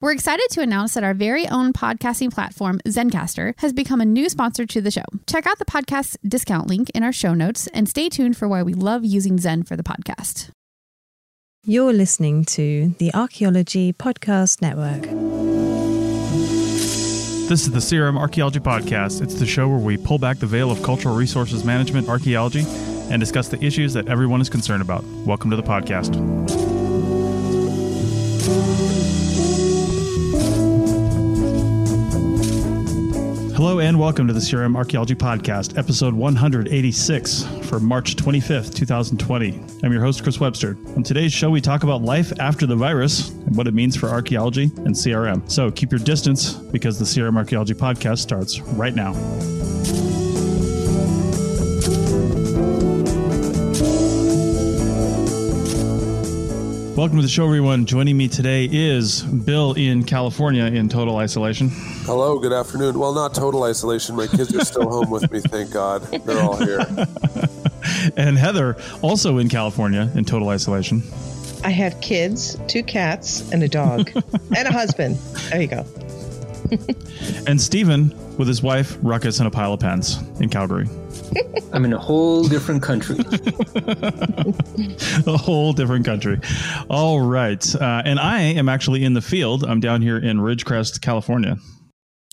We're excited to announce that our very own podcasting platform, Zencastr, has become a new sponsor to the show. Check out the podcast discount link in our show notes and stay tuned for why we love using Zen for the podcast. You're listening to the Archaeology Podcast Network. This is the CRM Archaeology Podcast. It's the show where we pull back the veil of cultural resources management archaeology and discuss the issues that everyone is concerned about. Welcome to the podcast. Hello and welcome to the CRM Archaeology Podcast, episode 186 for March 25th, 2020. I'm your host, Chris Webster. On today's show, we talk about life after the virus and what it means for archaeology and CRM. So keep your distance because the CRM Archaeology Podcast starts right now. Welcome to the show, everyone. Joining me today is Bill in California in total isolation. Hello, good afternoon. Well, not total isolation. My kids are still home with me, thank God. They're all here. and Heather, also in California in total isolation. I have kids, two cats, and a dog, and a husband. There you go. and Stephen with his wife, Ruckus, and a pile of pens in Calgary. I'm in a whole different country. a whole different country. All right. Uh, and I am actually in the field. I'm down here in Ridgecrest, California.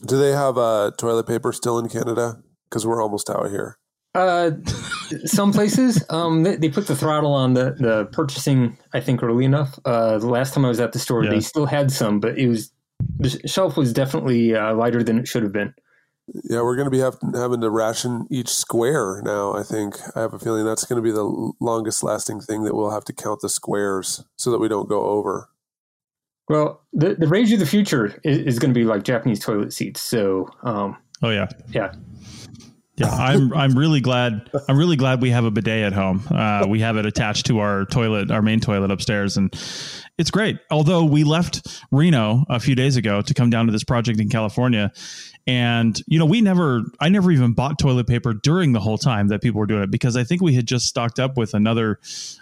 Do they have uh, toilet paper still in Canada? Because we're almost out here. Uh, some places um, they, they, put the throttle on the, the purchasing. I think early enough. Uh, the last time I was at the store, yeah. they still had some, but it was the shelf was definitely uh, lighter than it should have been. Yeah, we're going to be have, having to ration each square now. I think I have a feeling that's going to be the longest lasting thing that we'll have to count the squares so that we don't go over. Well, the the rage of the future is, is going to be like Japanese toilet seats. So, um, oh yeah, yeah. Yeah, I'm I'm really glad I'm really glad we have a bidet at home. Uh, we have it attached to our toilet, our main toilet upstairs, and it's great. Although we left Reno a few days ago to come down to this project in California, and you know we never I never even bought toilet paper during the whole time that people were doing it because I think we had just stocked up with another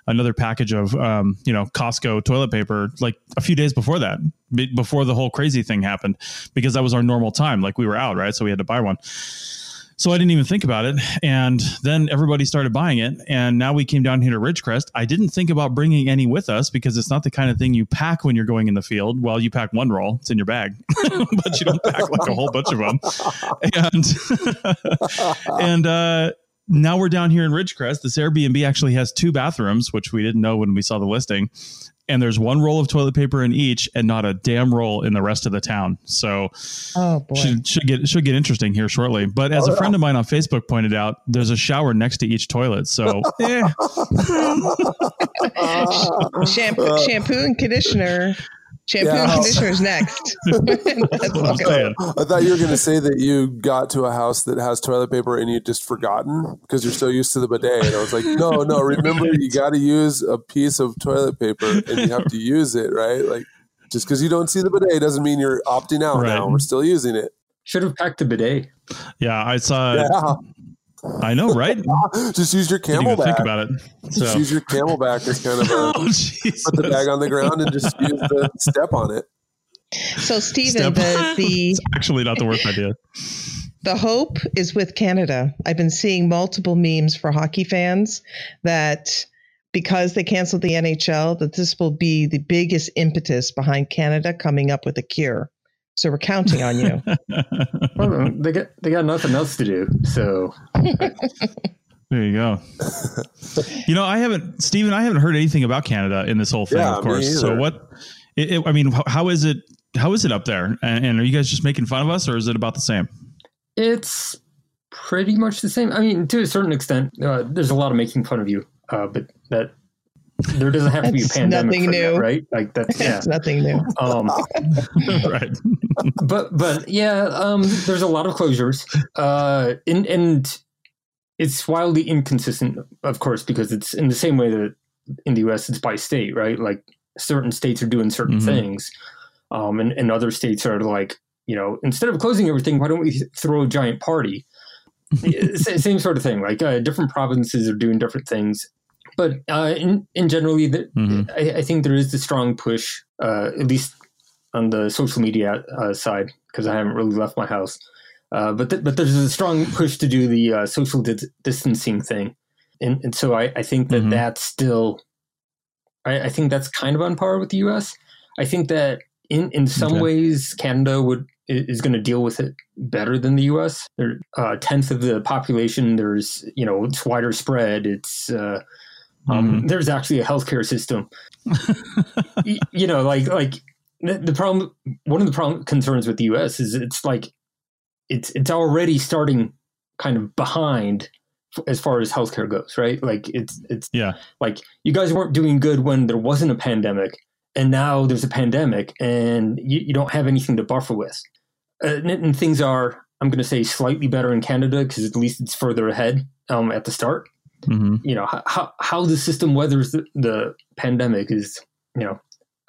another package of um, you know Costco toilet paper like a few days before that before the whole crazy thing happened because that was our normal time like we were out right so we had to buy one so I didn't even think about it. And then everybody started buying it. And now we came down here to Ridgecrest. I didn't think about bringing any with us because it's not the kind of thing you pack when you're going in the field. Well, you pack one roll, it's in your bag, but you don't pack like a whole bunch of them. And, and, uh, now we're down here in Ridgecrest. This Airbnb actually has two bathrooms, which we didn't know when we saw the listing and there's one roll of toilet paper in each and not a damn roll in the rest of the town. So oh, boy. should should get should get interesting here shortly. But as oh, a friend of mine on Facebook pointed out, there's a shower next to each toilet. So eh. shampoo, shampoo and conditioner Shampoo yeah. and conditioners next. I thought you were going to say that you got to a house that has toilet paper and you just forgotten because you're so used to the bidet. And I was like, no, no, remember you got to use a piece of toilet paper and you have to use it, right? Like just because you don't see the bidet doesn't mean you're opting out right. now. We're still using it. Should have packed the bidet. Yeah, I saw. Yeah. I know, right? Just use your CamelBak. Think about it. So. Just use your CamelBak as kind of a oh, put the bag on the ground and just use the step on it. So, Stephen, the, the it's actually not the worst idea. The hope is with Canada. I've been seeing multiple memes for hockey fans that because they canceled the NHL, that this will be the biggest impetus behind Canada coming up with a cure. So we're counting on you. well, they got they got nothing else to do. So there you go. you know, I haven't, Stephen. I haven't heard anything about Canada in this whole thing. Yeah, of course. So what? It, it, I mean, how is it? How is it up there? And, and, are you guys just making fun of us, or is it about the same? It's pretty much the same. I mean, to a certain extent, uh, there's a lot of making fun of you, uh, but that there doesn't have to be a pandemic nothing new. That, right? Like that's yeah. nothing new. Um, right. but but yeah um, there's a lot of closures. Uh, and and it's wildly inconsistent of course because it's in the same way that in the us it's by state right? Like certain states are doing certain mm-hmm. things um, and, and other states are like you know instead of closing everything why don't we throw a giant party? Same sort of thing. Like uh, different provinces are doing different things but uh, in in generally, the, mm-hmm. I, I, think there is the strong push, uh, at least on the social media uh, side, because I haven't really left my house. Uh, but th- but there's a strong push to do the uh, social di- distancing thing, and and so I, I think that mm-hmm. that's still, I, I, think that's kind of on par with the U.S. I think that in in some okay. ways Canada would is going to deal with it better than the U.S. They're a uh, tenth of the population. There's you know it's wider spread. It's uh, um, mm-hmm. There's actually a healthcare system. you, you know, like like the, the problem. One of the problem concerns with the U.S. is it's like it's it's already starting kind of behind as far as healthcare goes, right? Like it's it's yeah, like you guys weren't doing good when there wasn't a pandemic, and now there's a pandemic, and you, you don't have anything to buffer with, uh, and, and, things are I'm going to say slightly better in Canada because at least it's further ahead um, at the start, mm-hmm. you know how how the system weathers the, the pandemic is you know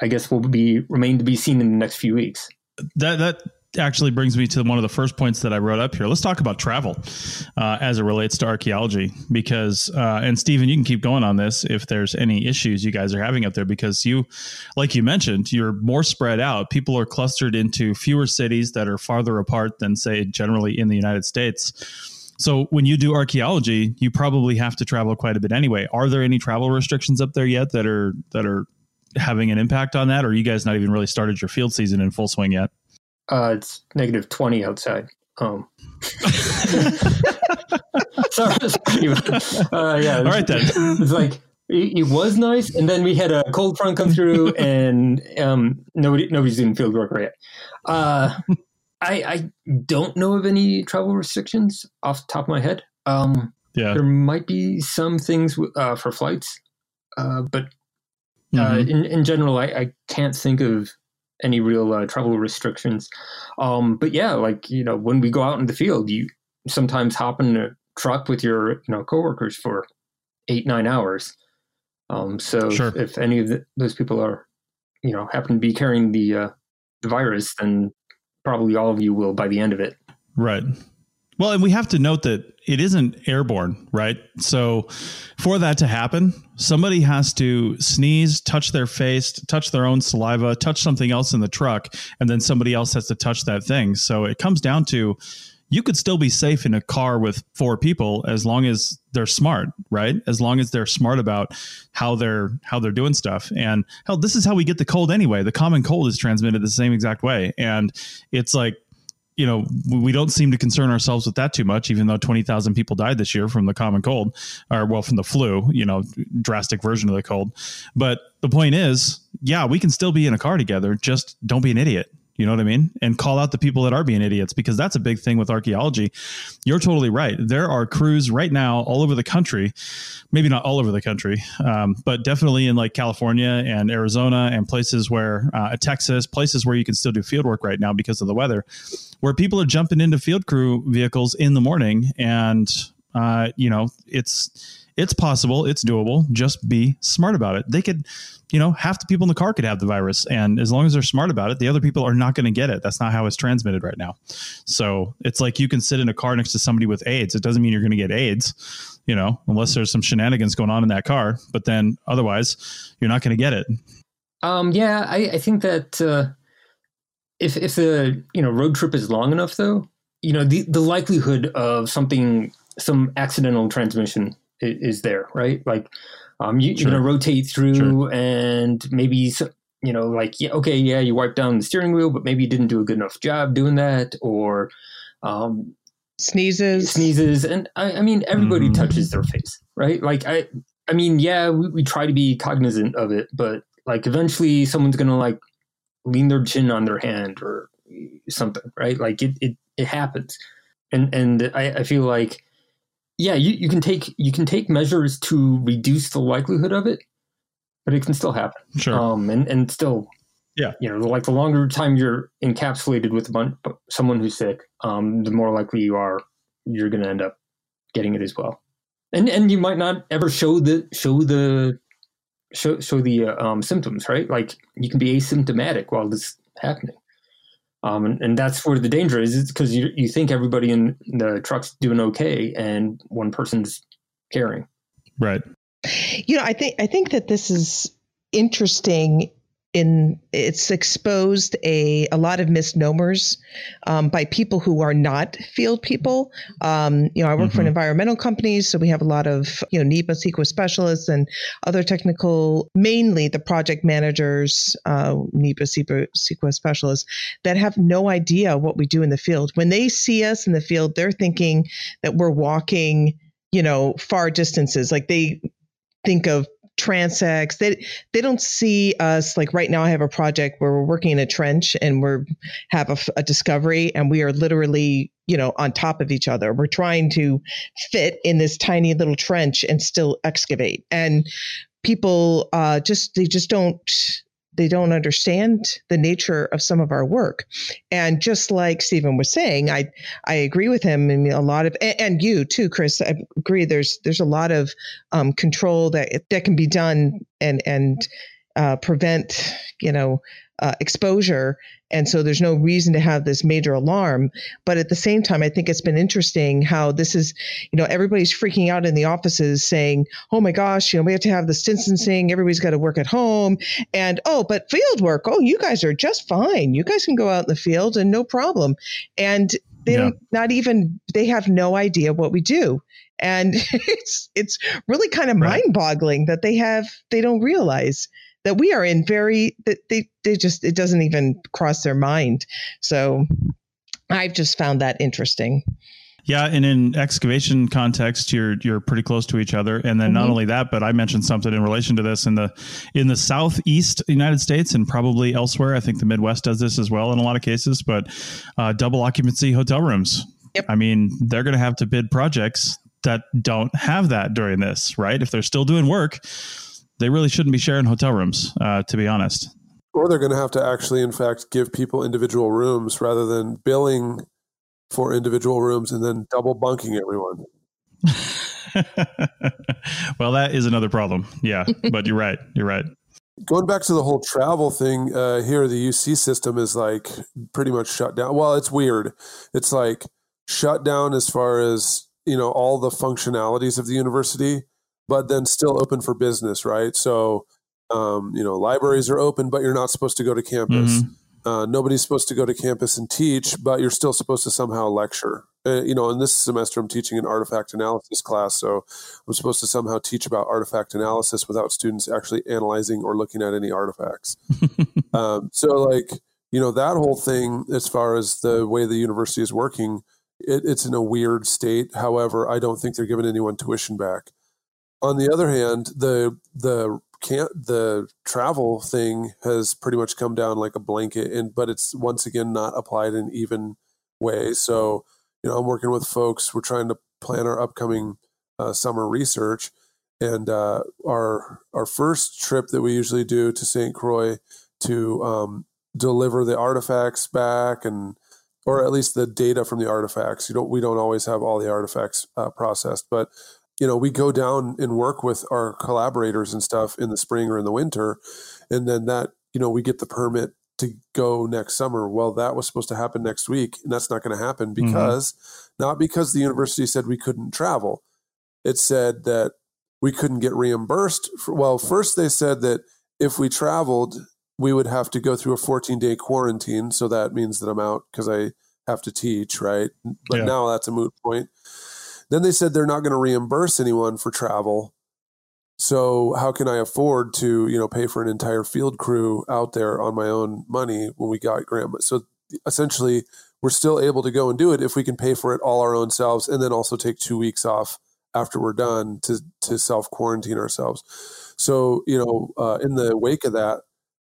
I guess will be remain to be seen in the next few weeks. That that actually brings me to one of the first points that I wrote up here. Let's talk about travel uh, as it relates to archaeology, because uh, and Stephen, you can keep going on this if there's any issues you guys are having up there, because you, like you mentioned, you're more spread out. People are clustered into fewer cities that are farther apart than say generally in the United States. So when you do archaeology, you probably have to travel quite a bit anyway. Are there any travel restrictions up there yet that are that are having an impact on that, or you guys not even really started your field season in full swing yet? Uh, it's negative twenty outside. Um. sorry, Uh, yeah. All right then. It's like it, was nice, and then we had a cold front come through, and um, nobody nobody's doing field work right. Uh, I, I don't know of any travel restrictions off the top of my head. Um, yeah, there might be some things uh, for flights, uh, but uh, mm-hmm. in in general, I, I can't think of any real uh, travel restrictions. Um, but yeah, like you know, when we go out in the field, you sometimes hop in a truck with your you know coworkers for eight nine hours. Um, so sure. if, any of the, those people are you know happen to be carrying the uh, the virus, then probably all of you will by the end of it. Right. Well, and we have to note that it isn't airborne, right? So for that to happen, somebody has to sneeze, touch their face, touch their own saliva, touch something else in the truck, and then somebody else has to touch that thing. So it comes down to you could still be safe in a car with four people as long as they're smart, right? As long as they're smart about how they're how they're doing stuff. And hell, this is how we get the cold anyway. The common cold is transmitted the same exact way. And it's like you know, we don't seem to concern ourselves with that too much, even though 20,000 people died this year from the common cold, or well, from the flu, you know, drastic version of the cold. But the point is, yeah, we can still be in a car together. Just don't be an idiot. You know what I mean? And call out the people that are being idiots because that's a big thing with archaeology. You're totally right. There are crews right now all over the country, maybe not all over the country, um, but definitely in like California and Arizona and places where uh, Texas, places where you can still do field work right now because of the weather, where people are jumping into field crew vehicles in the morning and uh, you know it's it's possible, it's doable. Just be smart about it. They could, you know, half the people in the car could have the virus, and as long as they're smart about it, the other people are not going to get it. That's not how it's transmitted right now. So it's like you can sit in a car next to somebody with AIDS. It doesn't mean you're going to get AIDS, you know, unless there's some shenanigans going on in that car. But then otherwise, you're not going to get it. Um, yeah, I, I think that uh, if if the you know road trip is long enough, though, you know the the likelihood of something some accidental transmission is there, right? Like, um, you, are going to rotate through sure. and maybe, you know, like, yeah, okay, yeah, you wiped down the steering wheel, but maybe you didn't do a good enough job doing that or, um, sneezes, sneezes. And I, I mean, everybody mm. touches their face, right? Like, I, I mean, yeah, we, we try to be cognizant of it, but like eventually someone's going to like lean their chin on their hand or something, right? Like it, it, it happens. And, and I, I feel like, yeah, you, you can take you can take measures to reduce the likelihood of it, but it can still happen. Sure. Um, and and still, yeah, you know, like the longer time you're encapsulated with a bunch, someone who's sick, um, the more likely you are you're going to end up getting it as well. And and you might not ever show the show the show show the uh, um, symptoms, right? Like you can be asymptomatic while this is happening. Um, and, and that's where the danger is. It's because you you think everybody in the truck's doing okay, and one person's caring. Right. You know, I think I think that this is interesting in it's exposed a, a lot of misnomers um, by people who are not field people. Um, you know, I work mm-hmm. for an mm-hmm. environmental company, so we have a lot of you know NEPA CEQA specialists and other technical, mainly the project managers, uh, NEPA CEQA, CEQA specialists that have no idea what we do in the field. When they see us in the field, they're thinking that we're walking, you know, far distances. Like they think of transects. They they don't see us like right now. I have a project where we're working in a trench and we're have a, a, discovery and we are literally you know on top of each other. We're trying to fit in this tiny little trench and still excavate. And people uh, just they just don't they don't understand the nature of some of our work. And just like Stephen was saying, I I agree with him. Mean, a lot of and, and you too, Chris. I agree. There's there's a lot of um, control that that can be done and and uh, prevent you know uh, exposure. And so there's no reason to have this major alarm. But at the same time, I think it's been interesting how this is, you know, everybody's freaking out in the offices saying, oh my gosh, you know, we have to have this distancing. Everybody's got to work at home. And oh, but field work, oh, you guys are just fine. You guys can go out in the field and no problem. And they yeah. don't, not even, they have no idea what we do and it's it's really kind of right. mind-boggling that they have they don't realize that we are in very that they they just it doesn't even cross their mind. So I've just found that interesting. Yeah, and in excavation context, you're you're pretty close to each other. And then mm-hmm. not only that, but I mentioned something in relation to this in the in the southeast United States and probably elsewhere. I think the Midwest does this as well in a lot of cases. But uh, double occupancy hotel rooms. Yep. I mean, they're going to have to bid projects that don't have that during this, right? If they're still doing work, they really shouldn't be sharing hotel rooms, uh, to be honest. Or they're going to have to actually, in fact, give people individual rooms rather than billing for individual rooms and then double bunking everyone. well, that is another problem. Yeah, but you're right. You're right. Going back to the whole travel thing, uh, here the UC system is like pretty much shut down. Well, it's weird. It's like shut down as far as you know all the functionalities of the university but then still open for business, right? So, um, you know, libraries are open, but you're not supposed to go to campus. Mm-hmm. Uh, nobody's supposed to go to campus and teach, but you're still supposed to somehow lecture. Uh, you know, in this semester, I'm teaching an artifact analysis class, so I'm supposed to somehow teach about artifact analysis without students actually analyzing or looking at any artifacts. um, so, like, you know, that whole thing, as far as the way the university is working, it, it's in a weird state. However, I don't think they're giving anyone tuition back on the other hand, the the can't the travel thing has pretty much come down like a blanket, and but it's once again not applied in even way. So you know, I'm working with folks. We're trying to plan our upcoming uh, summer research, and uh, our our first trip that we usually do to St. Croix to um, deliver the artifacts back and or at least the data from the artifacts. You don't we don't always have all the artifacts uh, processed, but you know, we go down and work with our collaborators and stuff in the spring or in the winter. And then that, you know, we get the permit to go next summer. Well, that was supposed to happen next week. And that's not going to happen mm-hmm. because mm-hmm. not because the university said we couldn't travel. It said that we couldn't get reimbursed. For, well, first they said that if we traveled, we would have to go through a 14 day quarantine. So that means that I'm out because I have to teach, right? But yeah. now that's a moot point. Then they said they're not going to reimburse anyone for travel. So how can I afford to, you know, pay for an entire field crew out there on my own money when we got grant? So essentially, we're still able to go and do it if we can pay for it all our own selves, and then also take two weeks off after we're done to to self quarantine ourselves. So you know, uh, in the wake of that,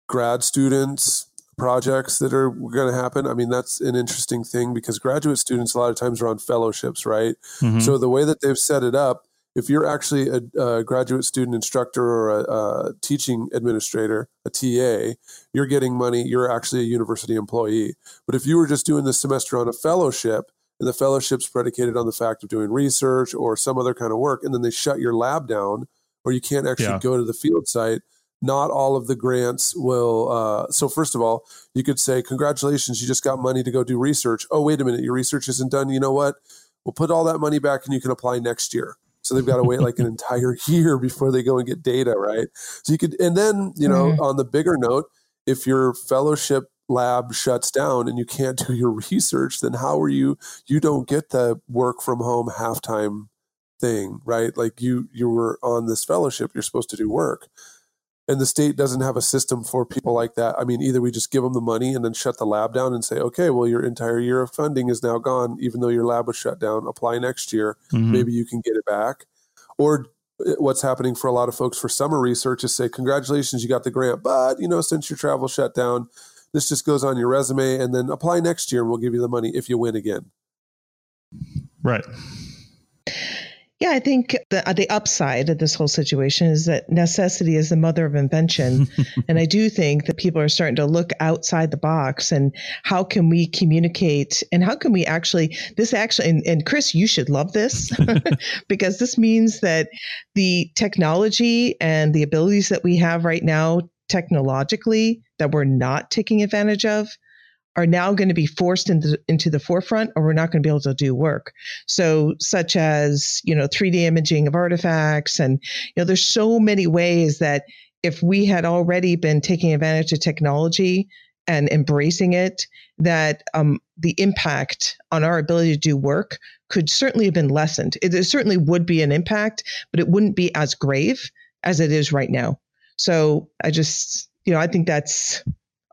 grad students, projects that are going to happen. I mean, that's an interesting thing because graduate students a lot of times are on fellowships, right? Mm-hmm. So the way that they've set it up if you're actually a, a graduate student instructor or a, a, teaching administrator, a TA, you're getting money. You're actually a university employee. But if you were just doing the semester on a fellowship, and the fellowship's predicated on the fact of doing research or some other kind of work, and then they shut your lab down, or you can't actually yeah. go to the field site. Not all of the grants will. Uh, so first of all, you could say, "Congratulations, you just got money to go do research." Oh, wait a minute, your research isn't done. You know what? We'll put all that money back, and you can apply next year so they've got to wait like an entire year before they go and get data, right? So you could, and then, you know, mm-hmm. on the bigger note, if your fellowship lab shuts down and you can't do your research, then how are you, you don't get the work from home halftime thing, right? Like you, you were on this fellowship, you're supposed to do work and the state doesn't have a system for people like that. I mean, either we just give them the money and then shut the lab down and say, okay, well, your entire year of funding is now gone, even though your lab was shut down. Apply next year. Mm-hmm. Maybe you can get it back. Or uh, what's happening for a lot of folks for summer research is say, congratulations, you got the grant, but you know, since your travel shut down, this just goes on your resume and then apply next year and we'll give you the money if you win again. Right. Yeah, I think the uh, the upside of this whole situation is that necessity is the mother of invention, and I do think that people are starting to look outside the box and how can we communicate and how can we actually this actually and, and Chris, you should love this because this means that the technology and the abilities that we have right now technologically that we're not taking advantage of are now going to be forced into, into the forefront or we're not going to be able to do work. So such as, you know, 3D imaging of artifacts and, you know, there's so many ways that if we had already been taking advantage of technology and embracing it, that um, the impact on our ability to do work could certainly have been lessened. It, it certainly would be an impact, but it wouldn't be as grave as it is right now. So I just, you know, I think that's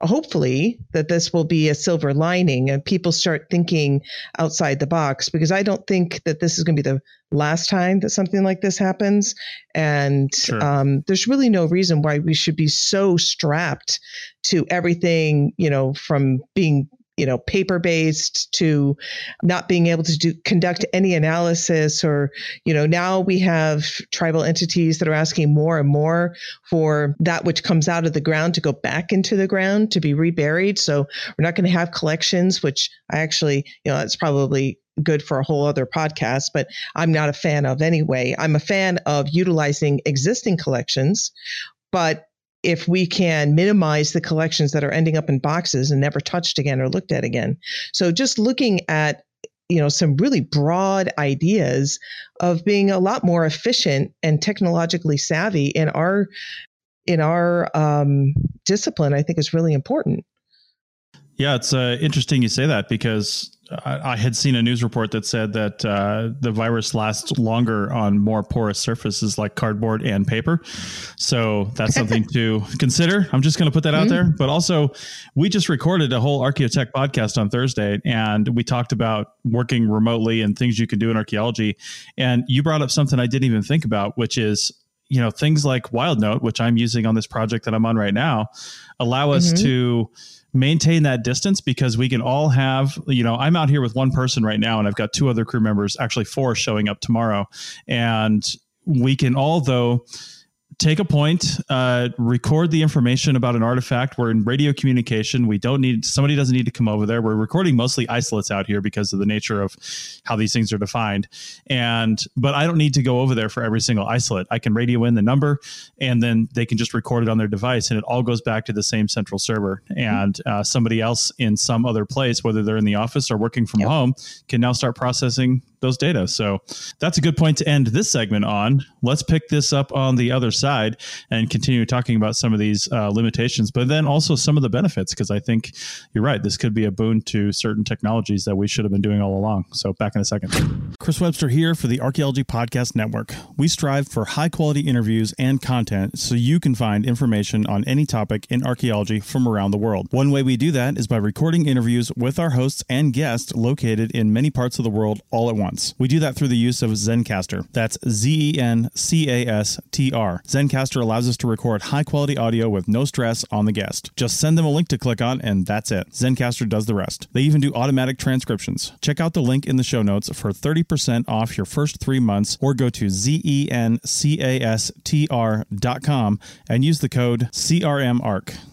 hopefully that this will be a silver lining and people start thinking outside the box because I don't think that this is going to be the last time that something like this happens. And sure. um, there's really no reason why we should be so strapped to everything, you know, from being you know paper based to not being able to do conduct any analysis or you know now we have tribal entities that are asking more and more for that which comes out of the ground to go back into the ground to be reburied so we're not going to have collections which i actually you know it's probably good for a whole other podcast, but I'm not a fan of anyway. I'm a fan of utilizing existing collections, but if we can minimize the collections that are ending up in boxes and never touched again or looked at again. So just looking at you know some really broad ideas of being a lot more efficient and technologically savvy in our in our um, discipline, I think is really important. Yeah, it's uh, interesting you say that because I, I, had seen a news report that said that uh, the virus lasts longer on more porous surfaces like cardboard and paper. So that's something to consider. I'm just going to put that out mm-hmm. there. But also, we just recorded a whole Archaeotech podcast on Thursday, and we talked about working remotely and things you can do in archaeology. And you brought up something I didn't even think about, which is you know things like WildNote, which I'm using on this project that I'm on right now, allow us mm-hmm. to maintain that distance because we can all have you know i'm out here with one person right now and i've got two other crew members actually four showing up tomorrow. And we can all though take a point, uh, record the information about an artifact. We're in radio communication. We don't need somebody doesn't need to come over there. We're recording mostly isolates out here because of the nature of how these things are defined. And but I don't need to go over there for every single isolate. I can radio in the number, and then they can just record it on their device, and it all goes back to the same central server. And uh, somebody else in some other place, whether they're in the office or working from yep. home, can now start processing those data. So that's a good point to end this segment on. Let's pick this up on the other side and continue talking about some of these uh, limitations, but then also some of the benefits, because I think you're right. This could be a boon to certain technologies that we should have been doing all along. So back in a second. Chris Webster here for the Archaeology Podcast Network. We strive for high quality interviews and content so you can find information on any topic in archaeology from around the world. One way we do that is by recording interviews with our hosts and guests located in many parts of the world all at once. Months. We do that through the use of Zencastr. That's Z E N C A S T R. Zencastr allows us to record high quality audio with no stress on the guest. Just send them a link to click on, and that's it. Zencastr does the rest. They even do automatic transcriptions. Check out the link in the show notes for 30% off your first three months, or go to zencastr.com and use the code CRMARC.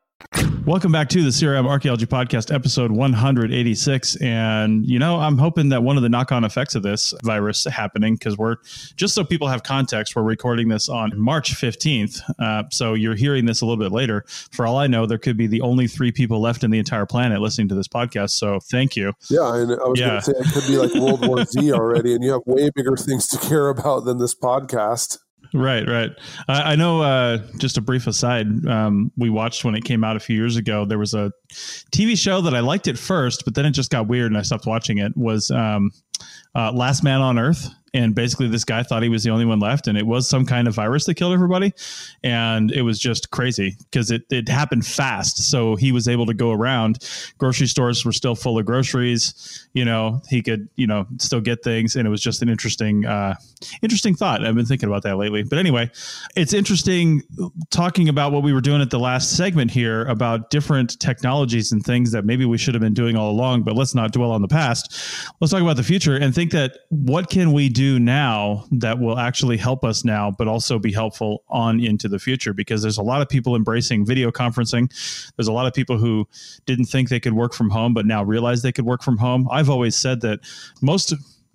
Welcome back to the CRM Archaeology Podcast, episode 186. And, you know, I'm hoping that one of the knock on effects of this virus happening, because we're just so people have context, we're recording this on March 15th. Uh, so you're hearing this a little bit later. For all I know, there could be the only three people left in the entire planet listening to this podcast. So thank you. Yeah. And I was yeah. going to say it could be like World War Z already, and you have way bigger things to care about than this podcast. Right, right. I, I know. Uh, just a brief aside. Um, we watched when it came out a few years ago. There was a TV show that I liked at first, but then it just got weird and I stopped watching it. Was um, uh, Last Man on Earth and basically this guy thought he was the only one left and it was some kind of virus that killed everybody. And it was just crazy because it, it happened fast. So he was able to go around. Grocery stores were still full of groceries. You know he could you know still get things. And it was just an interesting uh, interesting thought. I've been thinking about that lately. But anyway it's interesting talking about what we were doing at the last segment here about different technologies and things that maybe we should have been doing all along but let's not dwell on the past. Let's talk about the future and think that what can we do do now that will actually help us now, but also be helpful on into the future because there's a lot of people embracing video conferencing. There's a lot of people who didn't think they could work from home, but now realize they could work from home. I've always said that most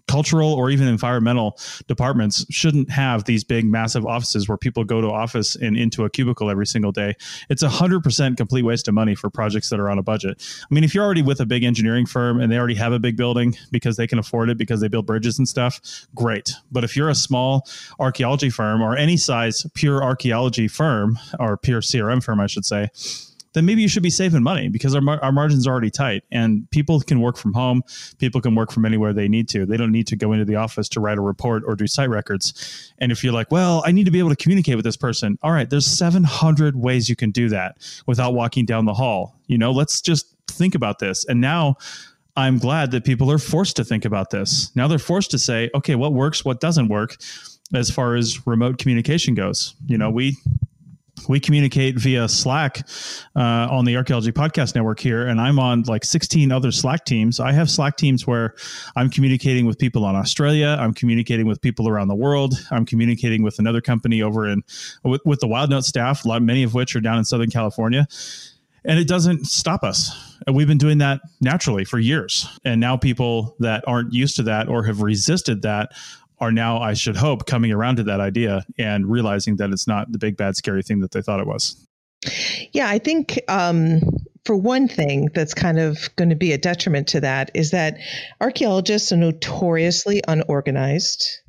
cultural or even environmental departments shouldn't have these big massive offices where people go to office and into a cubicle every single day. It's a hundred percent complete waste of money for projects that are on a budget. I mean if you're already with a big engineering firm and they already have a big building because they can afford it because they build bridges and stuff great. But if you're a small archaeology firm or any size pure archaeology firm or pure crm firm i should say then maybe you should be saving money because our, our margins are already tight and people can work from home. People can work from anywhere they need to. They don't need to go into the office to write a report or do site records. And if you're like, well, I need to be able to communicate with this person. All right, there's 700 ways you can do that without walking down the hall. You know, let's just think about this. And now, I'm glad that people are forced to think about this. Now they're forced to say, okay, what works, what doesn't work as far as remote communication goes. You know, we we communicate via Slack uh, on the Archaeology Podcast Network here, and I'm on like 16 other Slack teams. I have Slack teams where I'm communicating with people on Australia. I'm communicating with people around the world. I'm communicating with another company over in with, with the WildNote staff, a lot, many of which are down in Southern California. And it doesn't stop us. And we've been doing that naturally for years. And now people that aren't used to that or have resisted that are now, I should hope, coming around to that idea and realizing that it's not the big, bad, scary thing that they thought it was. Yeah, I think um, for one thing that's kind of going to be a detriment to that is that archaeologists are notoriously unorganized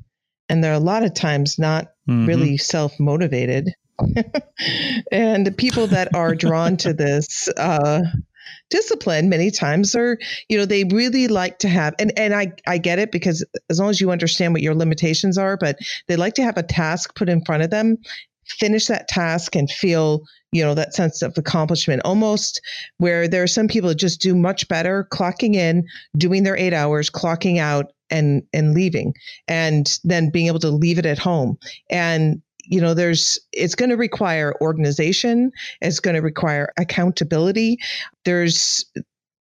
and they're a lot of times not mm-hmm. really self motivated. and the people that are drawn to this uh, discipline many times are you know they really like to have and and I I get it because as long as you understand what your limitations are but they like to have a task put in front of them finish that task and feel you know that sense of accomplishment almost where there are some people that just do much better clocking in doing their 8 hours clocking out and and leaving and then being able to leave it at home. And you know there's it's going to require organization it's going to require accountability there's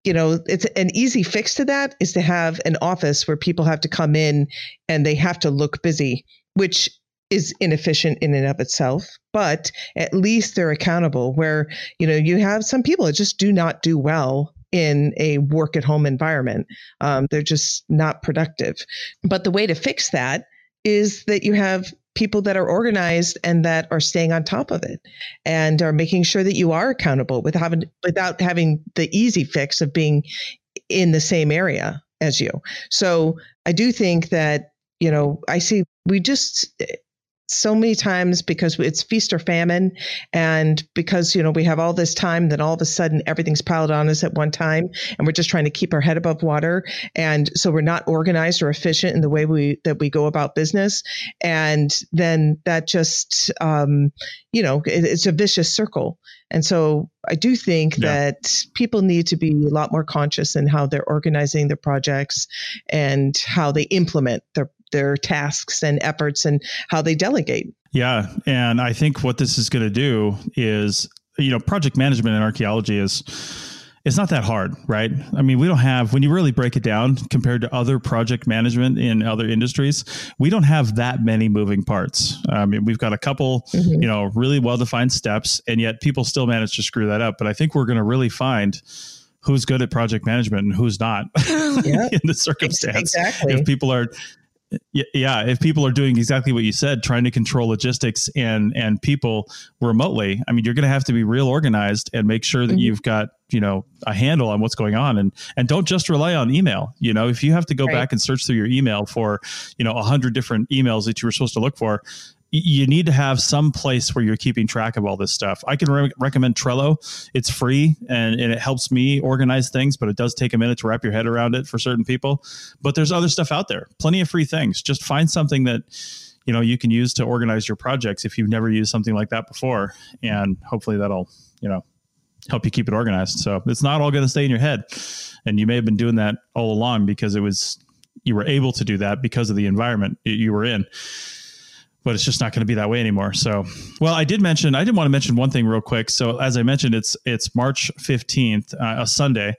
you know, it's an easy fix to that is to have an office where people have to come in and they have to look busy, which is inefficient in and of itself, but at least they're accountable where, you know, you have some people that just do not do well in a work at home environment. Um, they're just not productive. But the way to fix that is that you have people that are organized and that are staying on top of it and are making sure that you are accountable with having, without having the easy fix of being in the same area as you. So I do think that, you know, I see we just so many times because it's feast or famine. And because you know we have all this time then all of a sudden everything's piled on us at one time and we're just trying to keep our head above water. And so we're not organized or efficient in the way we that we go about business. And then that just um, you know it, it's a vicious circle. And so I do think yeah. that people need to be a lot more conscious in how they're organizing their projects and how they implement their their tasks and efforts and how they delegate. Yeah. And I think what this is going to do is, you know, project management in archaeology is it's not that hard, right? I mean, we don't have, when you really break it down compared to other project management in other industries, we don't have that many moving parts. I mean, we've got a couple, mm-hmm. you know, really well defined steps, and yet people still manage to screw that up. But I think we're going to really find who's good at project management and who's not yep. in the circumstance. Exactly. If people are yeah if people are doing exactly what you said trying to control logistics and and people remotely i mean you're going to have to be real organized and make sure that mm-hmm. you've got you know a handle on what's going on and and don't just rely on email you know if you have to go right. back and search through your email for you know a hundred different emails that you were supposed to look for you need to have some place where you're keeping track of all this stuff. I can re- recommend Trello. It's free and, and, it helps me organize things, but it does take a minute to wrap your head around it for certain people. But there's other stuff out there, plenty of free things. Just find something that you know you can use to organize your projects if you've never used something like that before, and hopefully that'll you know help you keep it organized. So it's not all going to stay in your head, and you may have been doing that all along because it was you were able to do that because of the environment you were in but it's just not going to be that way anymore. So, well, I did mention I didn't want to mention one thing real quick. So, as I mentioned, it's it's March fifteenth, uh, a Sunday.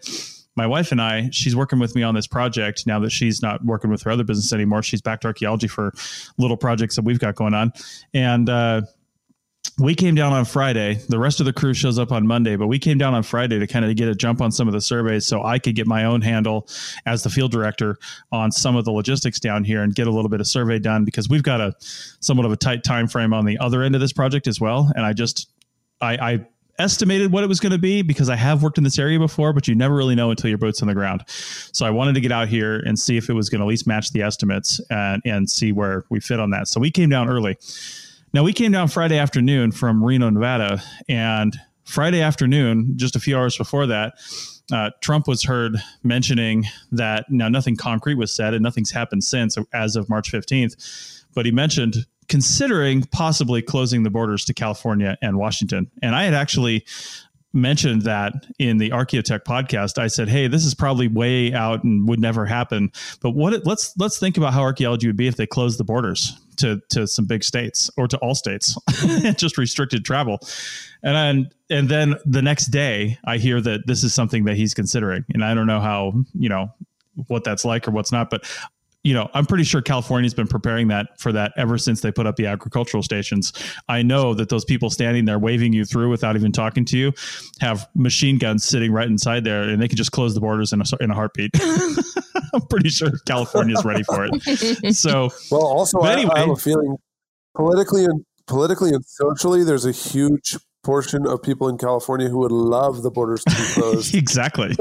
My wife and I, she's working with me on this project now that she's not working with her other business anymore. She's back to archaeology for little projects that we've got going on, and uh, we came down on Friday. The rest of the crew shows up on Monday, but we came down on Friday to kind of get a jump on some of the surveys so I could get my own handle as the field director on some of the logistics down here and get a little bit of survey done because we've got a somewhat of a tight time frame on the other end of this project as well. And I just I, I estimated what it was going to be because I have worked in this area before, but you never really know until your boat's on the ground. So I wanted to get out here and see if it was going to at least match the estimates and, and see where we fit on that. So we came down early. Now we came down Friday afternoon from Reno, Nevada, and Friday afternoon, just a few hours before that, uh, Trump was heard mentioning that now nothing concrete was said and nothing's happened since as of March 15th, but he mentioned considering possibly closing the borders to California and Washington. And I had actually mentioned that in the Archaeotech podcast. I said, "Hey, this is probably way out and would never happen." But what? let's let's think about how archaeology would be if they closed the borders to to some big states or to all states, just restricted travel. And then and then the next day, I hear that this is something that he's considering, and I don't know how you know what that's like or what's not, but you know, I'm pretty sure California's been preparing that for that ever since they put up the agricultural stations. I know that those people standing there waving you through without even talking to you have machine guns sitting right inside there, and they can just close the borders in a in a heartbeat. I'm pretty sure California's ready for it. So, well, also, anyway, I, I have a feeling politically and politically and socially, there's a huge portion of people in California who would love the borders to be closed. exactly.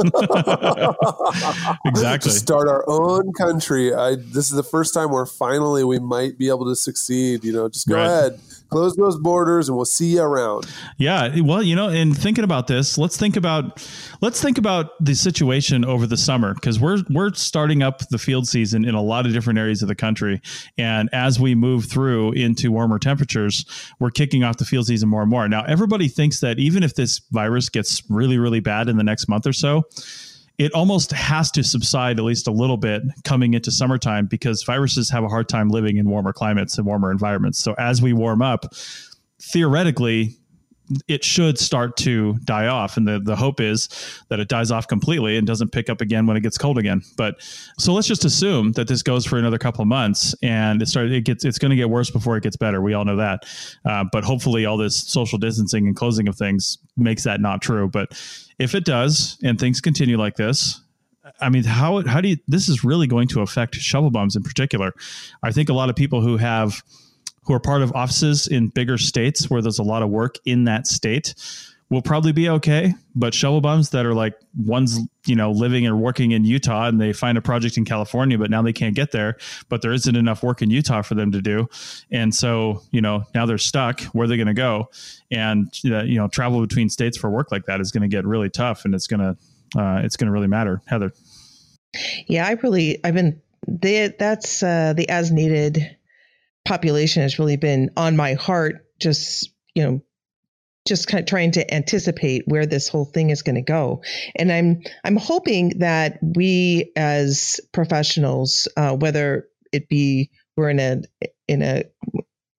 exactly. To start our own country. I, this is the first time where finally we might be able to succeed. You know, just go right. ahead close those borders and we'll see you around. Yeah well you know in thinking about this let's think about let's think about the situation over the summer because we're we're starting up the field season in a lot of different areas of the country. And as we move through into warmer temperatures we're kicking off the field season more and more. Now everybody thinks that even if this virus gets really really bad in the next month or so it almost has to subside at least a little bit coming into summertime because viruses have a hard time living in warmer climates and warmer environments. So as we warm up, theoretically, it should start to die off. And the, the hope is that it dies off completely and doesn't pick up again when it gets cold again. But so let's just assume that this goes for another couple of months and it started, it gets, it's going to get worse before it gets better. We all know that. Uh, but hopefully all this social distancing and closing of things makes that not true. But if it does and things continue like this, I mean, how how do you? This is really going to affect shovel bums in particular. I think a lot of people who have who are part of offices in bigger states where there's a lot of work in that state will probably be okay. But shovel bums that are like ones, you know, living or working in Utah and they find a project in California, but now they can't get there, but there isn't enough work in Utah for them to do. And so, you know, now they're stuck. Where are they going to go? And, uh, you know, travel between states for work like that is going to get really tough and it's going to, uh, it's going to really matter. Heather. Yeah, I really, I've been, they, that's uh, the as needed population has really been on my heart, just, you know, just kind of trying to anticipate where this whole thing is going to go. And I'm, I'm hoping that we as professionals, uh, whether it be we're in a, in a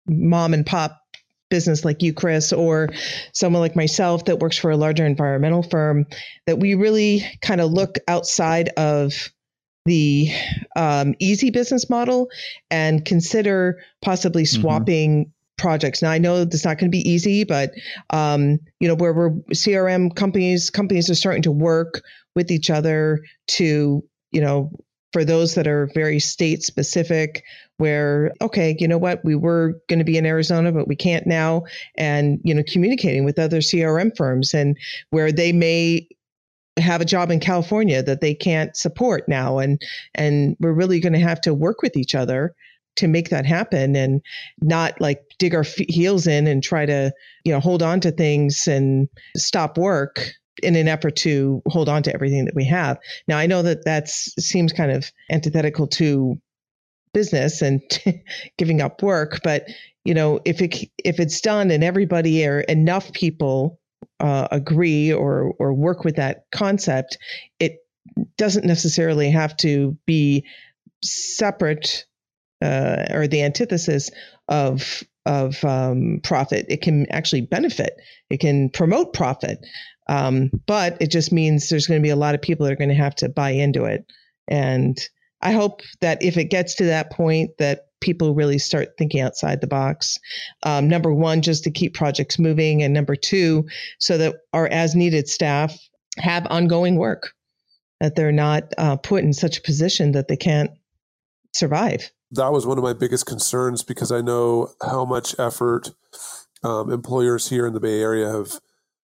mom and pop business like you, Chris, or someone like myself that works for a larger environmental firm, that we really kind of look outside of the um, easy business model and consider possibly mm-hmm. swapping mm-hmm. projects. Now I know it's not going to be easy, but um, you know where we're CRM companies companies are starting to work with each other to you know for those that are very state specific where okay you know what we were going to be in arizona but we can't now and you know communicating with other crm firms and where they may have a job in California that they can't support now and and we're really going to have to work with each other to make that happen and not like dig our heels in and try to you know hold on to things and stop work in an effort to hold on to everything that we have. Now i know that that seems kind of antithetical to business and giving up work but you know if it if it's done and everybody or enough people uh, agree or or work with that concept, it doesn't necessarily have to be separate uh, or the antithesis of of um, profit. It can actually benefit. It can promote profit, um, but it just means there's going to be a lot of people that are going to have to buy into it. And I hope that if it gets to that point, that people really start thinking outside the box. Um, number one, just to keep projects moving, and number two, so that our as needed staff have ongoing work, that they're not uh, put in such a position that they can't survive. That was one of my biggest concerns because I know how much effort um, employers here in the Bay Area have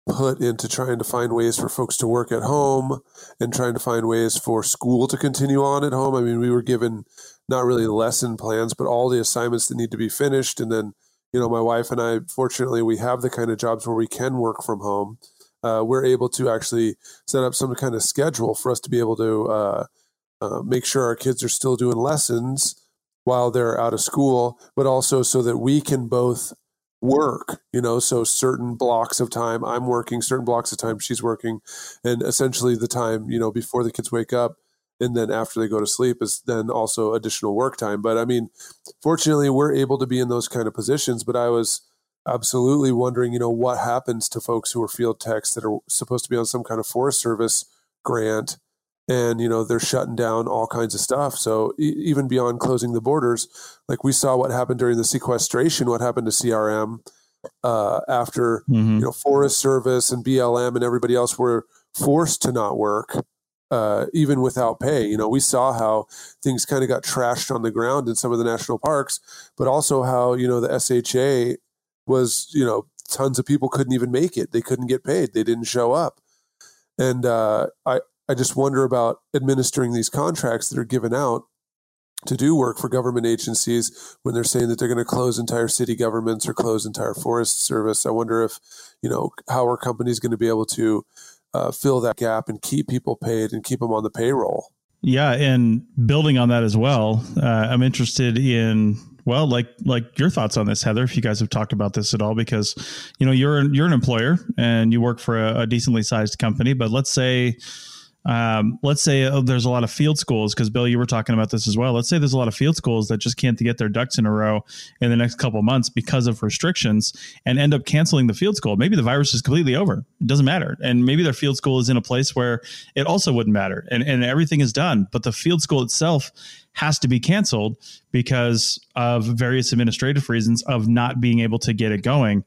put into trying to find ways for folks to work at home and trying to find ways for school to continue on at home. I mean, we were given not really lesson plans, but all the assignments that need to be finished. And then, you know, my wife and I, fortunately, we have the kind of jobs where we can work from home. Uh, we're able to actually set up some kind of schedule for us to be able to uh, uh, make sure our kids are still doing lessons while they're out of school, but also so that we can both work, you know, so certain blocks of time I'm working, certain blocks of time she's working, and essentially the time, you know, before the kids wake up and then after they go to sleep is then also additional work time. But I mean, fortunately, we're able to be in those kind of positions. But I was absolutely wondering, you know, what happens to folks who are field techs that are supposed to be on some kind of Forest Service grant, and you know they're shutting down all kinds of stuff. So e- even beyond closing the borders, like we saw what happened during the sequestration, what happened to CRM uh, after mm-hmm. you know Forest Service and BLM and everybody else were forced to not work uh, even without pay. You know, we saw how things kind of got trashed on the ground in some of the national parks, but also how, you know, the SHA was, you know, tons of people couldn't even make it. They couldn't get paid. They didn't show up. And uh, I, I just wonder about administering these contracts that are given out to do work for government agencies when they're saying that they're going to close entire city governments or close entire forest service. I wonder if, you know, how are companies going to be able to uh, fill that gap and keep people paid and keep them on the payroll. Yeah, and building on that as well, uh, I'm interested in well, like like your thoughts on this, Heather. If you guys have talked about this at all, because you know you're you're an employer and you work for a, a decently sized company, but let's say um, let's say uh, there's a lot of field schools because Bill, you were talking about this as well. Let's say there's a lot of field schools that just can't get their ducks in a row in the next couple months because of restrictions and end up canceling the field school. Maybe the virus is completely over. It doesn't matter, and maybe their field school is in a place where it also wouldn't matter, and and everything is done. But the field school itself has to be canceled because of various administrative reasons of not being able to get it going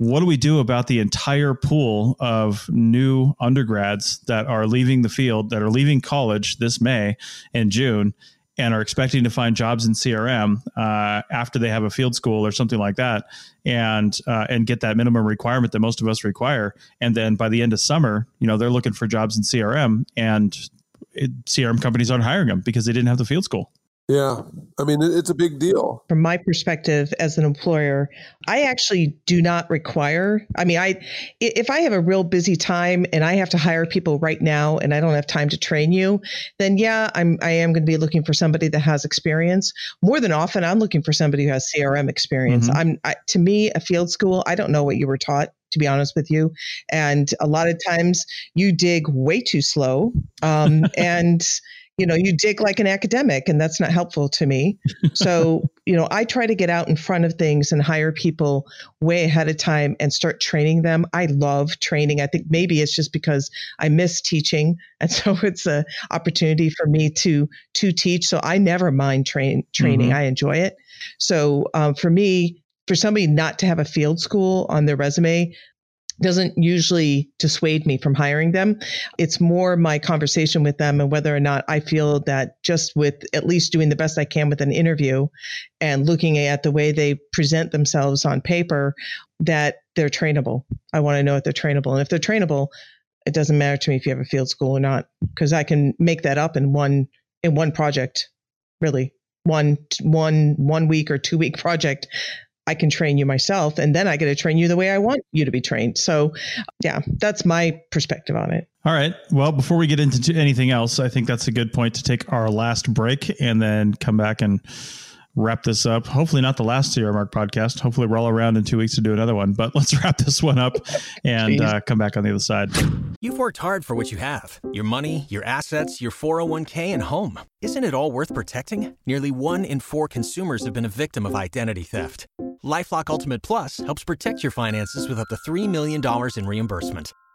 what do we do about the entire pool of new undergrads that are leaving the field, that are leaving college this May and June, and are expecting to find jobs in CRM uh, after they have a field school or something like that, and uh, and get that minimum requirement that most of us require, and then by the end of summer, you know, they're looking for jobs in CRM, and it, CRM companies aren't hiring them because they didn't have the field school. Yeah. I mean, it's a big deal. From my perspective as an employer, I actually do not require, I mean, I, if I have a real busy time and I have to hire people right now and I don't have time to train you, then yeah, I'm, I am going to be looking for somebody that has experience. More than often, I'm looking for somebody who has CRM experience. Mm-hmm. I'm, I, to me, a field school, I don't know what you were taught to be honest with you. And a lot of times you dig way too slow. Um, and you know you dig like an academic and that's not helpful to me. So you know i try to get out in front of things and hire people way ahead of time and start training them. I love training. I think maybe it's just because i miss teaching and so it's a opportunity for me to to teach. So i never mind train training. Mm-hmm. i enjoy it. So um, for me for somebody not to have a field school on their resume doesn't usually dissuade me from hiring them. It's more my conversation with them and whether or not I feel that just with at least doing the best I can with an interview and looking at the way they present themselves on paper, that they're trainable. I want to know if they're trainable. And if they're trainable, it doesn't matter to me if you have a field school or not, because I can make that up in one in one project, really. One one one week or two week project I can train you myself and then I get to train you the way I mm-hmm. want you to be trained. So, yeah, that's my perspective on it. All right. Well, before we get into anything else, I think that's a good point to take our last break and then come back and wrap this up. Hopefully, not the last CRM Arch podcast. Hopefully, we're all around in two weeks to do another one. But let's wrap this one up and uh, come back on the other side. You've worked hard for what you have your money, your assets, your 401k, and home. Isn't it all worth protecting? Nearly one in four consumers have been a victim of identity theft. Lifelock Ultimate Plus helps protect your finances with up to $3 million in reimbursement.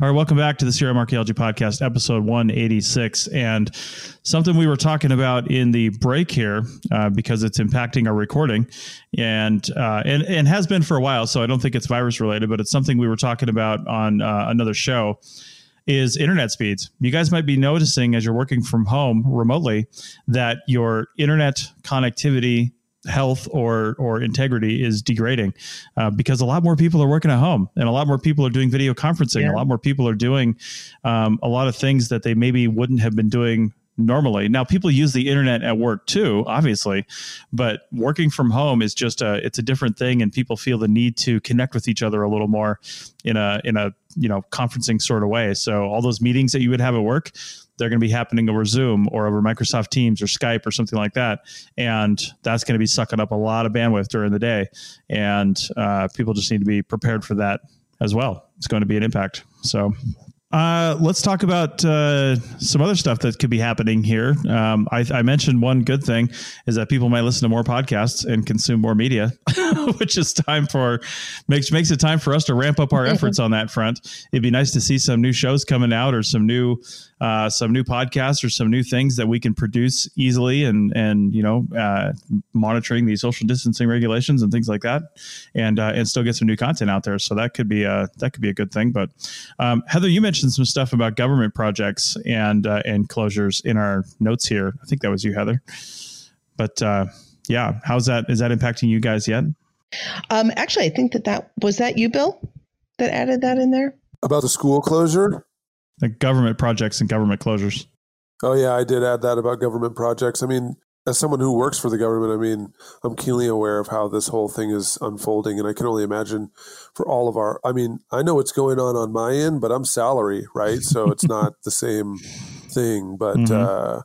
All right, welcome back to the CRM Archaeology Podcast, episode 186. And something we were talking about in the break here, uh, because it's impacting our recording and, uh, and, and has been for a while. So I don't think it's virus related, but it's something we were talking about on uh, another show is internet speeds. You guys might be noticing as you're working from home remotely that your internet connectivity health or or integrity is degrading uh, because a lot more people are working at home and a lot more people are doing video conferencing. Yeah. a lot more people are doing um, a lot of things that they maybe wouldn't have been doing normally. Now people use the internet at work too obviously but working from home is just a it's a different thing and people feel the need to connect with each other a little more in a in a you know conferencing sort of way. So all those meetings that you would have at work they're going to be happening over Zoom or over Microsoft Teams or Skype or something like that. And that's going to be sucking up a lot of bandwidth during the day. And uh, people just need to be prepared for that as well. It's going to be an impact. So uh, let's talk about uh, some other stuff that could be happening here. Um, I, I, mentioned one good thing is that people might listen to more podcasts and consume more media, which is time for makes makes it time for us to ramp up our efforts on that front. It'd be nice to see some new shows coming out or some new uh, some new podcasts or some new things that we can produce easily and and you know uh, monitoring the social distancing regulations and things like that, and uh, and still get some new content out there. So that could be a that could be a good thing. But um, Heather, you mentioned mentioned some stuff about government projects and uh, and closures in our notes here. I think that was you, Heather. But uh, yeah, how's that? Is that impacting you guys yet? Um, actually, I think that that was that you, Bill, that added that in there about the school closure. The government projects and government closures. Oh yeah, I did add that about government projects. I mean, as someone who works for the government, I mean, I'm keenly aware of how this whole thing is unfolding, and I can only imagine for all of our. I mean, I know what's going on on my end, but I'm salary, right? So it's not the same thing. But mm-hmm. uh,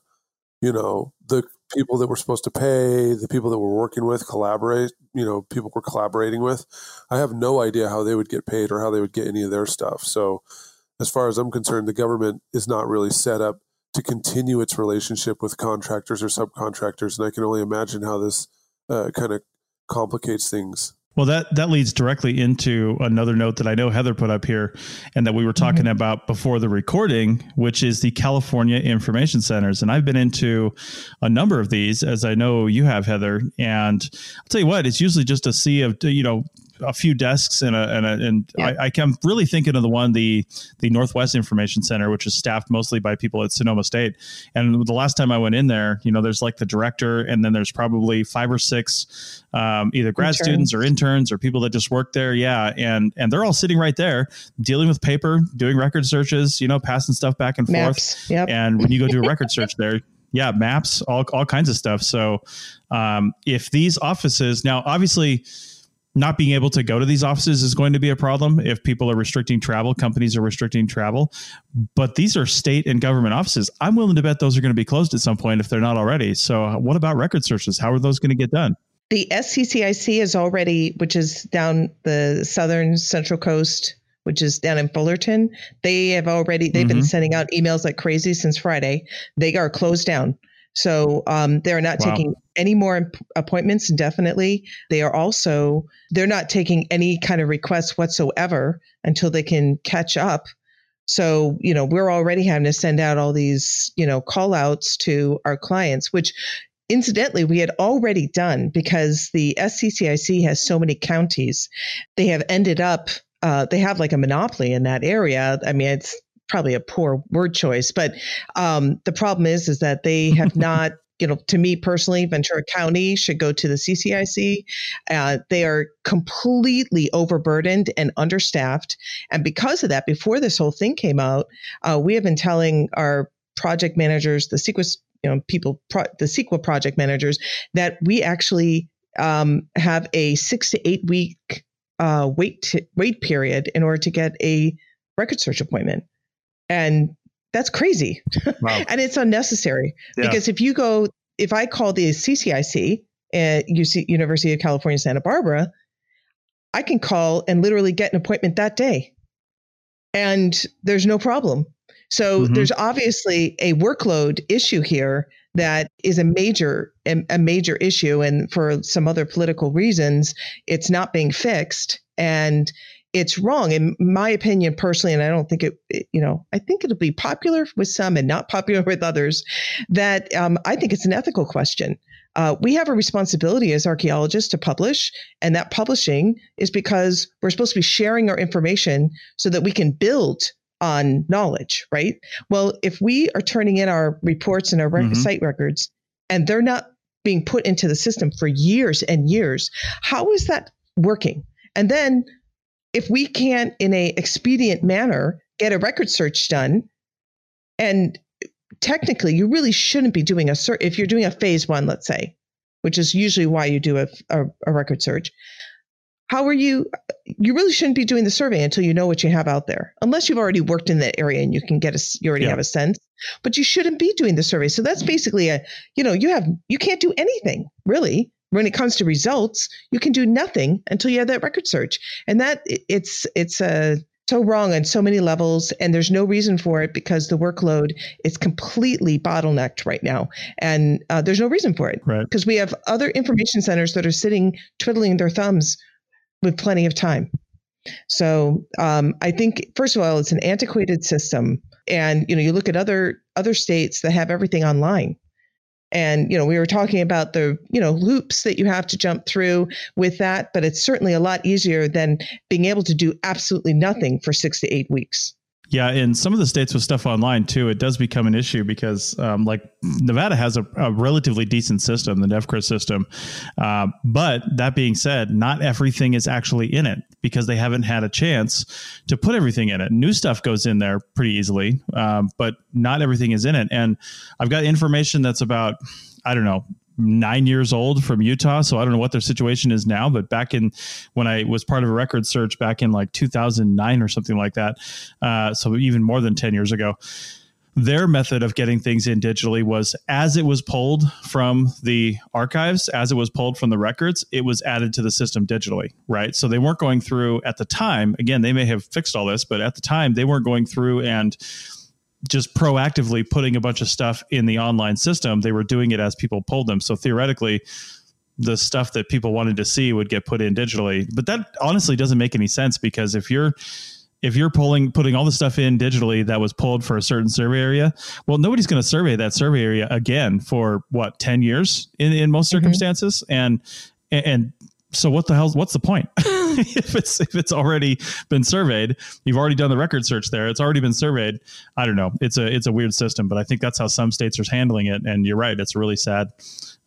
you know, the people that we're supposed to pay, the people that we're working with, collaborate. You know, people we're collaborating with. I have no idea how they would get paid or how they would get any of their stuff. So, as far as I'm concerned, the government is not really set up to continue its relationship with contractors or subcontractors. And I can only imagine how this uh, kind of complicates things. Well, that that leads directly into another note that I know Heather put up here, and that we were talking mm-hmm. about before the recording, which is the California Information Centers. And I've been into a number of these, as I know you have, Heather. And I'll tell you what, it's usually just a sea of you know a few desks and a, and, a, and yeah. I, am really thinking of the one the the Northwest Information Center, which is staffed mostly by people at Sonoma State. And the last time I went in there, you know, there's like the director, and then there's probably five or six um, either grad interns. students or interns or people that just work there. Yeah, and and they're all sitting right there dealing with paper, doing record searches, you know, passing stuff back and Maps. forth. Yep. And when you go do a record search there, yeah, maps, all all kinds of stuff. So um, if these offices now, obviously not being able to go to these offices is going to be a problem if people are restricting travel companies are restricting travel. But these are state and government offices. I'm willing to bet those are going to be closed at some point if they're not already. So what about record searches? How are those going to get done? The SCCIC is already which is down the southern central coast which is down in Fullerton they have already they've mm-hmm. been sending out emails like crazy since friday. They are closed down so um, they're not wow. taking any more appointments indefinitely. They are also they're not taking any kind of requests whatsoever until they can catch up. So, you know, we're already having to send out all these, you know, call outs to our clients, which incidentally we had already done because the SCCIC has so many counties. They have ended up uh, they have like a monopoly in that area. I mean, it's probably a poor word choice, but um, the problem is is that they have not you know, to me personally, Ventura County should go to the CCIC. Uh, they are completely overburdened and understaffed. And because of that, before this whole thing came out, uh, we have been telling our project managers, the CEQA, you know, people, pro- the CEQA project managers, that we actually um, have a six to eight week uh, wait t- wait period in order to get a record search appointment. And that's crazy. Wow. and it's unnecessary yeah. because if you go, if I call the CCIC at UC, University of California, Santa Barbara, I can call and literally get an appointment that day. And there's no problem. So mm-hmm. there's obviously a workload issue here that is a major a major issue and for some other political reasons it's not being fixed and it's wrong in my opinion personally and i don't think it, you know i think it'll be popular with some and not popular with others that um, i think it's an ethical question. Uh, we have a responsibility as archaeologists to publish and that publishing is because we're supposed to be sharing our information so that we can build on knowledge right? Well if we are turning in our reports and our mm-hmm. site records and they're not being put into the system for years and years how is that working? And then if we can't in a expedient manner get a record search done and technically you really shouldn't be doing a search if you're doing a phase one let's say which is usually why you do a, a, a record search how are you you really shouldn't be doing the survey until you know what you have out there unless you've already worked in that area and you can get a you already yeah. have a sense. But you shouldn't be doing the survey. So that's basically a you know you have you can't do anything really when it comes to results, you can do nothing until you have that record search. And that it's it's a uh, so wrong on so many levels and there's no reason for it because the workload is completely bottlenecked right now and uh, there's no reason for it because right. we have other information centers that are sitting twiddling their thumbs with plenty of time so um, i think first of all it's an antiquated system and you know you look at other other states that have everything online and, you know, we were talking about the, you know, loops that you have to jump through with that, but it's certainly a lot easier than being able to do absolutely nothing for six to eight weeks. Yeah, in some of the states with stuff online too, it does become an issue because, um, like Nevada has a, a, relatively decent system, the NEVCRIS system. Uh, but that being said, not everything is actually in it because they haven't had a chance to put everything in it. New stuff goes in there pretty easily, um, but not everything is in it. And I've got information that's about, I don't know, nine years old from Utah. So I don't know what their situation is now, but back in when I was part of a record search back in like 2009 or something like that, uh, so even more than 10 years ago, their method of getting things in digitally was as it was pulled from the archives, as it was pulled from the records, it was added to the system digitally, right? So they weren't going through at the time, again, they may have fixed all this, but at the time they weren't going through and just proactively putting a bunch of stuff in the online system. They were doing it as people pulled them. So theoretically, the stuff that people wanted to see would get put in digitally. But that honestly doesn't make any sense because if you're if you're pulling putting all the stuff in digitally that was pulled for a certain survey area, well, nobody's going to survey that survey area again for what ten years in in most mm-hmm. circumstances, and and so what the hell what's the point? If it's if it's already been surveyed you've already done the record search there. It's already been surveyed. I don't know. It's a it's a weird system but i think that's how some states are handling it. And you're right. It's a really sad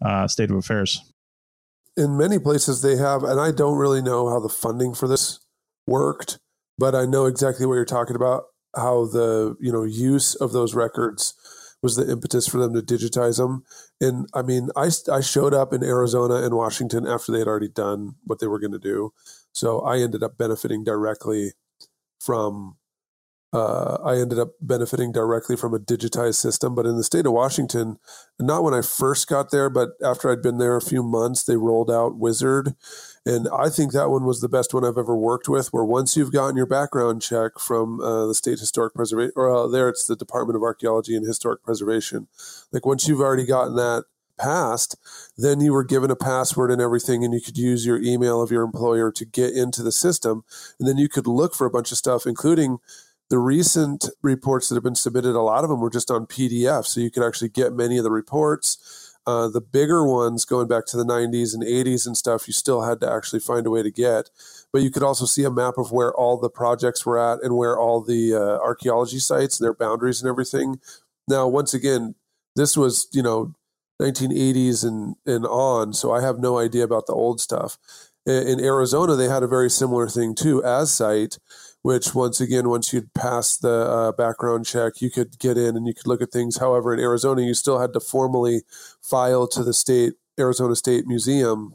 uh, state of affairs. In many places they have and i don't really know how the funding for this worked but i know exactly what you're talking about how the you know use of those records was the impetus for them to digitize them. And I mean, I, I showed up in Arizona and Washington after they had already done what they were going to do. So I ended up benefiting directly from uh, I ended up benefiting directly from a digitized system. But in the state of Washington, not when I first got there, but after I'd been there a few months, they rolled out WISAARD. And I think that one was the best one I've ever worked with, where once you've gotten your background check from uh, the State Historic Preservation, or uh, there it's the Department of Archaeology and Historic Preservation, like once you've already gotten that passed, then you were given a password and everything, and you could use your email of your employer to get into the system. And then you could look for a bunch of stuff, including the recent reports that have been submitted, a lot of them were just on PDF, so you could actually get many of the reports. Uh, the bigger ones, going back to the 90s and 80s and stuff, you still had to actually find a way to get. But you could also see a map of where all the projects were at and where all the uh, archaeology sites and their boundaries and everything. Now, once again, this was you know 1980s and and on, so I have no idea about the old stuff. In, in Arizona, they had a very similar thing too, AZSITE which once again, once you'd pass the uh, background check, you could get in and you could look at things. However, in Arizona, you still had to formally file to the state Arizona State Museum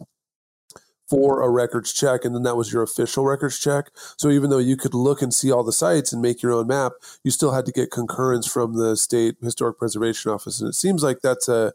for a records check, and then that was your official records check. So even though you could look and see all the sites and make your own map, you still had to get concurrence from the state historic preservation office, and it seems like that's a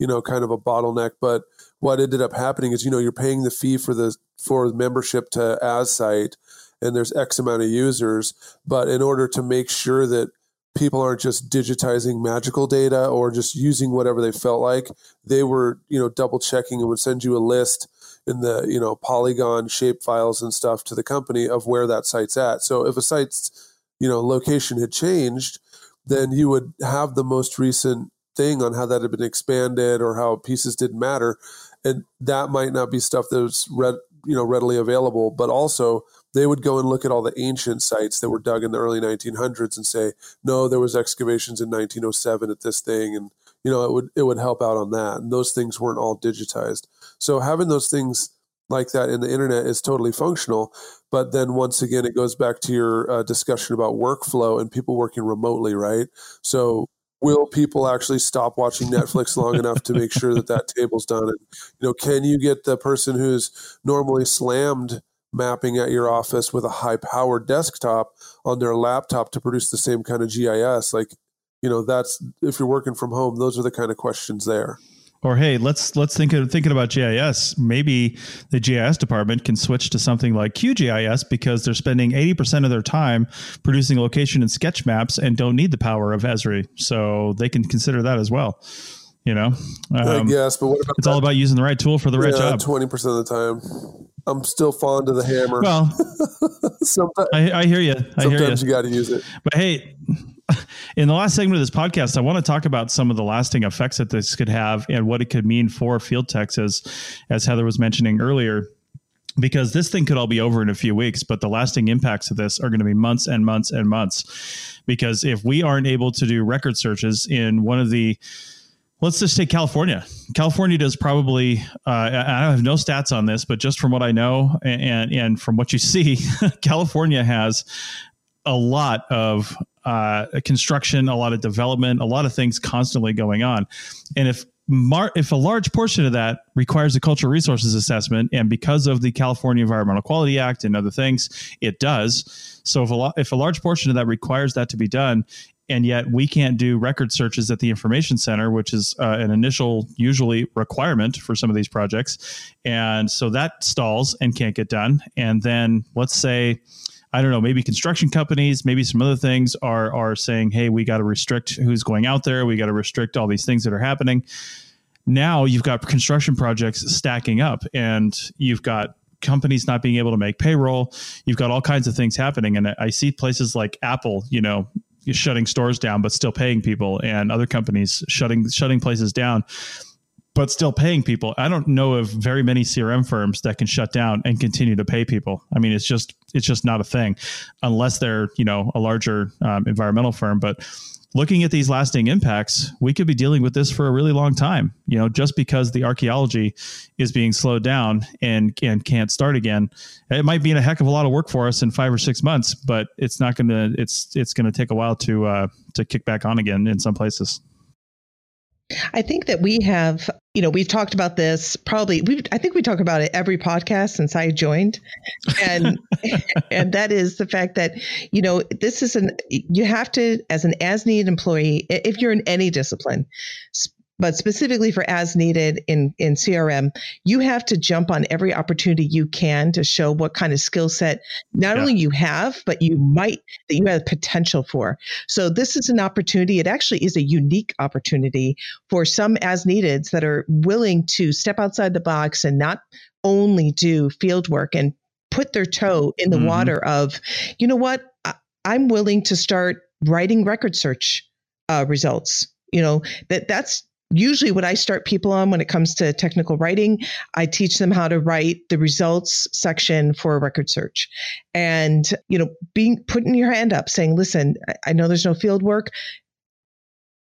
you know kind of a bottleneck. But what ended up happening is you know you're paying the fee for the for membership to AZSITE and there's X amount of users. But in order to make sure that people aren't just digitizing magical data or just using whatever they felt like, they were, you know, double checking and would send you a list in the, you know, polygon shape files and stuff to the company of where that site's at. So if a site's, you know, location had changed, then you would have the most recent thing on how that had been expanded or how pieces didn't matter. And that might not be stuff that was read, you know, readily available, but also they would go and look at all the ancient sites that were dug in the early 1900s and say, no, there was excavations in 1907 at this thing, and you know it would it would help out on that. And those things weren't all digitized, so having those things like that in the internet is totally functional. But then once again, it goes back to your uh, discussion about workflow and people working remotely, right? So will people actually stop watching Netflix long enough to make sure that that table's done? And you know, can you get the person who's normally slammed mapping at your office with a high powered desktop on their laptop to produce the same kind of GIS. Like, you know, that's if you're working from home, those are the kind of questions there. Or hey, let's let's think of thinking about GIS. Maybe the GIS department can switch to something like QGIS because they're spending eighty percent of their time producing location and sketch maps and don't need the power of Esri, so they can consider that as well. You know, um, yes, but what about it's that? all about using the right tool for the right job. Twenty percent of the time. I'm still fond of the hammer. Well, sometimes I, I, hear you. I sometimes you, you got to use it. But hey, in the last segment of this podcast, I want to talk about some of the lasting effects that this could have and what it could mean for field techs, as as Heather was mentioning earlier. because this thing could all be over in a few weeks, but the lasting impacts of this are going to be months and months and months. Because if we aren't able to do record searches in one of the Let's just take California. California does probably. Uh, I have no stats on this, but just from what I know and and from what you see, California has a lot of uh, construction, a lot of development, a lot of things constantly going on. And if Mar- if a large portion of that requires a cultural resources assessment, and because of the California Environmental Quality Act and other things, it does. So if a lo- if a large portion of that requires that to be done, and yet we can't do record searches at the information center, which is uh, an initial usually requirement for some of these projects, and so that stalls and can't get done. And then let's say I don't know, maybe construction companies, maybe some other things are are saying, "Hey, we got to restrict who's going out there. We got to restrict all these things that are happening." Now you've got construction projects stacking up, and you've got companies not being able to make payroll. You've got all kinds of things happening, and I see places like Apple, you know, shutting stores down but still paying people, and other companies shutting shutting places down but still paying people. I don't know of very many CRM firms that can shut down and continue to pay people. I mean, it's just it's just not a thing, unless they're you know a larger um, environmental firm. But looking at these lasting impacts, we could be dealing with this for a really long time. You know, just because the archaeology is being slowed down and and can't start again, it might be in a heck of a lot of work for us in five or six months. But it's not going to it's it's going to take a while to uh, to kick back on again in some places. I think that we have, you know, we've talked about this probably. We, I think we talk about it every podcast since I joined, and and that is the fact that you know this is an you have to as an as needed employee if you're in any discipline but specifically for as needed in, in CRM, you have to jump on every opportunity you can to show what kind of skill set not yeah. only you have, but you might, that you have potential for. So this is an opportunity. It actually is a unique opportunity for some as neededs that are willing to step outside the box and not only do field work and put their toe in the mm-hmm. water of, you know what, I, I'm willing to start writing record search uh, results you know that that's usually what I start people on when it comes to technical writing, I teach them how to write the results section for a record search. And, you know, being putting your hand up saying, listen, I know there's no field work.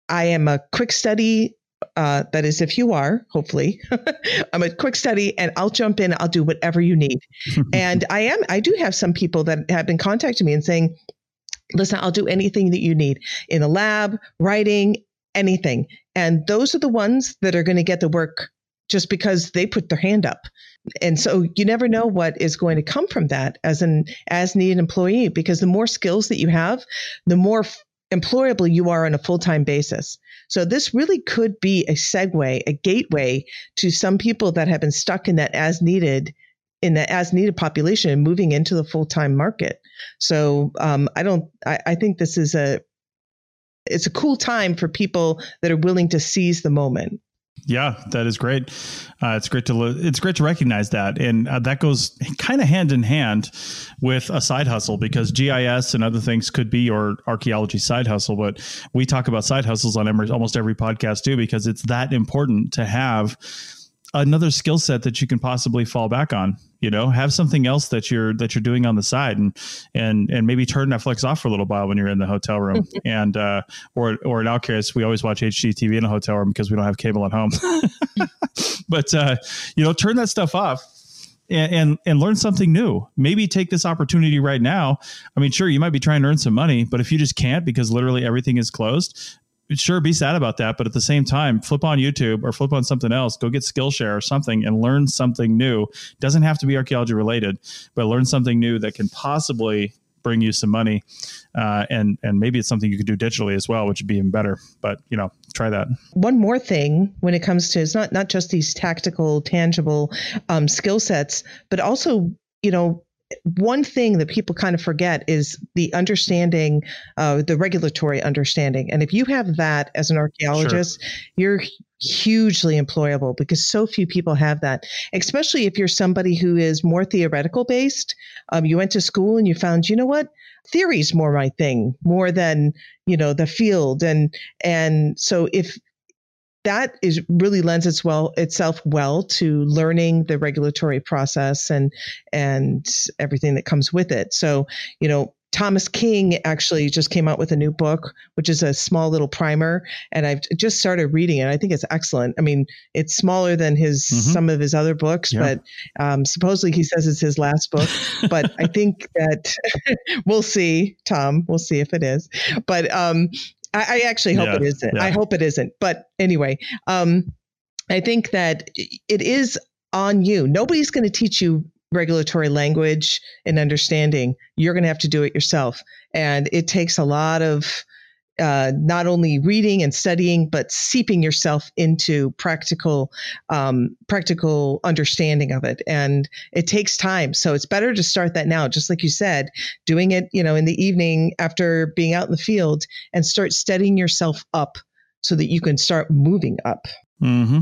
I am a quick study. Uh, that is, if you are, hopefully, I'm a quick study and I'll jump in. I'll do whatever you need. and I am, I do have some people that have been contacting me and saying, listen, I'll do anything that you need in the lab, writing, anything. And those are the ones that are going to get the work just because they put their hand up. And so you never know what is going to come from that as an as needed employee because the more skills that you have, the more employable you are on a full-time basis. So this really could be a segue, a gateway to some people that have been stuck in that as needed in the as needed population and moving into the full-time market. So um, I don't I, I think this is a it's a cool time for people that are willing to seize the moment. Yeah, that is great. Uh, it's great to it's great to recognize that, and uh, that goes kind of hand in hand with a side hustle because GIS and other things could be your archaeology side hustle. But we talk about side hustles on almost every podcast too because it's that important to have another skill set that you can possibly fall back on you know have something else that you're that you're doing on the side and and and maybe turn netflix off for a little while when you're in the hotel room and uh or or in our case we always watch hgtv in a hotel room because we don't have cable at home but uh you know turn that stuff off and, and, and learn something new. Maybe take this opportunity right now. I mean, sure, you might be trying to earn some money, but if you just can't because literally everything is closed, sure be sad about that but at the same time flip on youtube or flip on something else go get skillshare or something and learn something new. Doesn't have to be archaeology related but learn something new that can possibly bring you some money uh, and and maybe it's something you could do digitally as well which would be even better but you know try that. One more thing when it comes to it's not not just these tactical tangible um, skill sets but also you know one thing that people kind of forget is the understanding, uh, the regulatory understanding. And if you have that as an archaeologist, sure. you're hugely employable because so few people have that, especially if you're somebody who is more theoretical based. Um, you went to school and you found, you know what? Theory is more my thing, more than, you know, the field. And, and so if, that is really lends its well itself well to learning the regulatory process and and everything that comes with it. So, you know, Thomas King actually just came out with a new book, which is a small little primer, and I've just started reading it. I think it's excellent. I mean, it's smaller than his mm-hmm. some of his other books, yeah. but um, supposedly he says it's his last book. but I think that we'll see, Tom. We'll see if it is. But um, I, I, actually hope yeah. it isn't. Yeah. I hope it isn't. But anyway, um, I think that it is on you. Nobody's going to teach you regulatory language and understanding, you're going to have to do it yourself. And it takes a lot of uh, not only reading and studying, but seeping yourself into practical, um, practical understanding of it. And it takes time. So it's better to start that now, just like you said, doing it, you know, in the evening after being out in the field and start studying yourself up so that you can start moving up. Mm-hmm.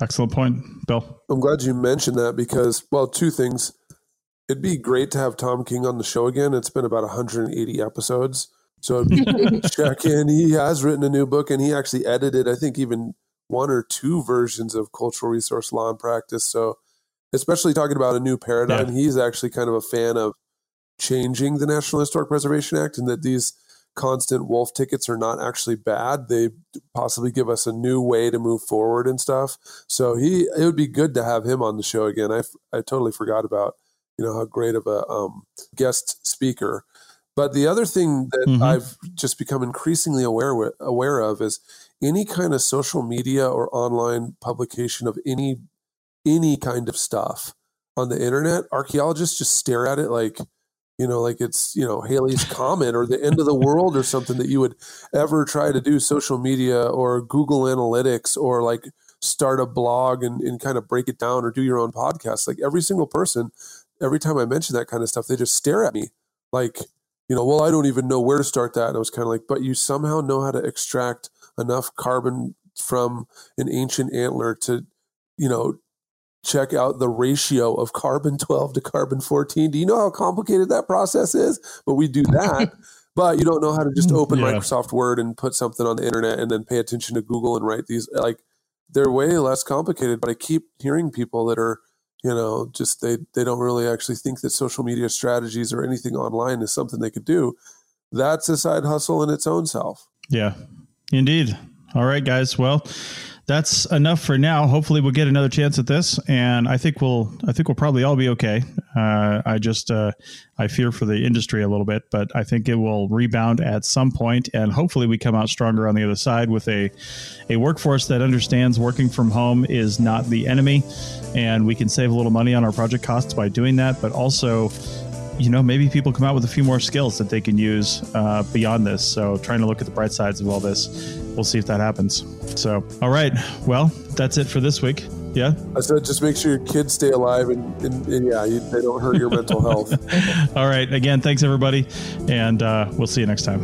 Excellent point, Bill. I'm glad you mentioned that because, well, two things. It'd be great to have Tom King on the show again. It's been about 180 episodes. So check in. He has written a new book and he actually edited, I think, even one or two versions of cultural resource law and practice. So, especially talking about a new paradigm, yeah. he's actually kind of a fan of changing the National Historic Preservation Act and that these constant wolf tickets are not actually bad. They possibly give us a new way to move forward and stuff. So he, it would be good to have him on the show again. I, I totally forgot about, you know, how great of a um, guest speaker. But the other thing that mm-hmm. I've just become increasingly aware with, aware of is any kind of social media or online publication of any any kind of stuff on the internet. Archaeologists just stare at it like you know, like it's, you know, Halley's Comet or the end of the world or something that you would ever try to do social media or Google Analytics or like start a blog and, and kind of break it down or do your own podcast. Like every single person, every time I mention that kind of stuff, they just stare at me like, you know, well, I don't even know where to start that. And I was kind of like, but you somehow know how to extract enough carbon from an ancient antler to, you know, check out the ratio of carbon 12 to carbon 14. Do you know how complicated that process is? But we do that. but you don't know how to just open yeah. Microsoft Word and put something on the internet and then pay attention to Google and write these. Like they're way less complicated. But I keep hearing people that are, you know, just they they don't really actually think that social media strategies or anything online is something they could do. That's a side hustle in its own self. Yeah, indeed. All right, guys. Well, that's enough for now. Hopefully, we'll get another chance at this, and I think we'll. I think we'll probably all be okay. Uh, I just uh, I fear for the industry a little bit, but I think it will rebound at some point, and hopefully, we come out stronger on the other side with a a workforce that understands working from home is not the enemy, and we can save a little money on our project costs by doing that, but also you know, maybe people come out with a few more skills that they can use uh, beyond this. So, trying to look at the bright sides of all this, we'll see if that happens. So, all right. Well, that's it for this week. Yeah. I said just make sure your kids stay alive and, and, and yeah, you, they don't hurt your mental health. all right. Again, thanks everybody. And uh, we'll see you next time.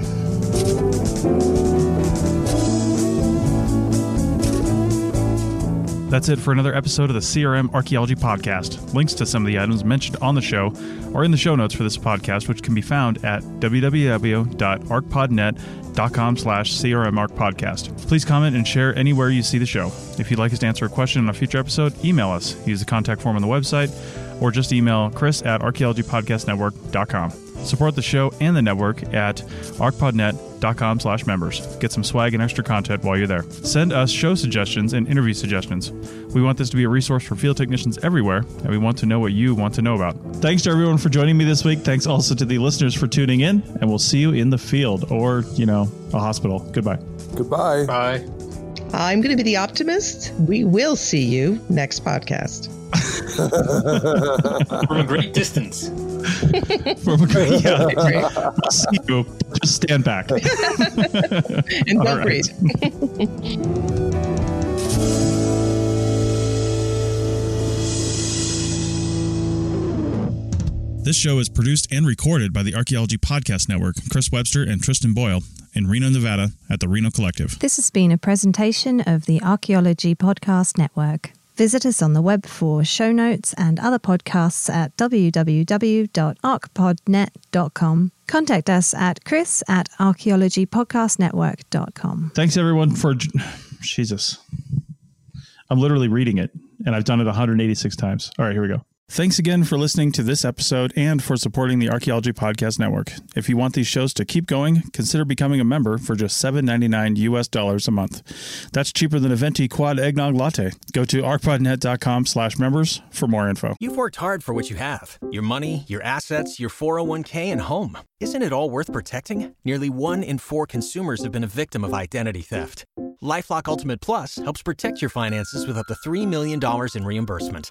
That's it for another episode of the CRM Archaeology Podcast. Links to some of the items mentioned on the show are in the show notes for this podcast, which can be found at www.arcpodnet.com slash crmarcpodcast. Please comment and share anywhere you see the show. If you'd like us to answer a question on a future episode, email us. Use the contact form on the website or just email chris at archaeologypodcastnetwork.com. Support the show and the network at arcpodnet.com slash members. Get some swag and extra content while you're there. Send us show suggestions and interview suggestions. We want this to be a resource for field technicians everywhere, and we want to know what you want to know about. Thanks to everyone for joining me this week. Thanks also to the listeners for tuning in, and we'll see you in the field or, you know, a hospital. Goodbye. Goodbye. Bye. I'm going to be the optimist. We will see you next podcast. From a great distance. From a great, yeah. see you. Just stand back. and don't breathe. This show is produced and recorded by the Archaeology Podcast Network, Chris Webster and Tristan Boyle, in Reno, Nevada, at the Reno Collective. This has been a presentation of the Archaeology Podcast Network. Visit us on the web for show notes and other podcasts at www.arcpodnet.com. Contact us at chris at archaeologypodcastnetwork.com. Thanks, everyone, for. Jesus. I'm literally reading it, and I've done it 186 times. All right, here we go. Thanks again for listening to this episode and for supporting the Archaeology Podcast Network. If you want these shows to keep going, consider becoming a member for just $7.99 US dollars a month. That's cheaper than a venti quad eggnog latte. Go to arcpodnet.com slash members for more info. You've worked hard for what you have your money, your assets, your 401k, and home. Isn't it all worth protecting? Nearly one in four consumers have been a victim of identity theft. Lifelock Ultimate Plus helps protect your finances with up to $3 million in reimbursement.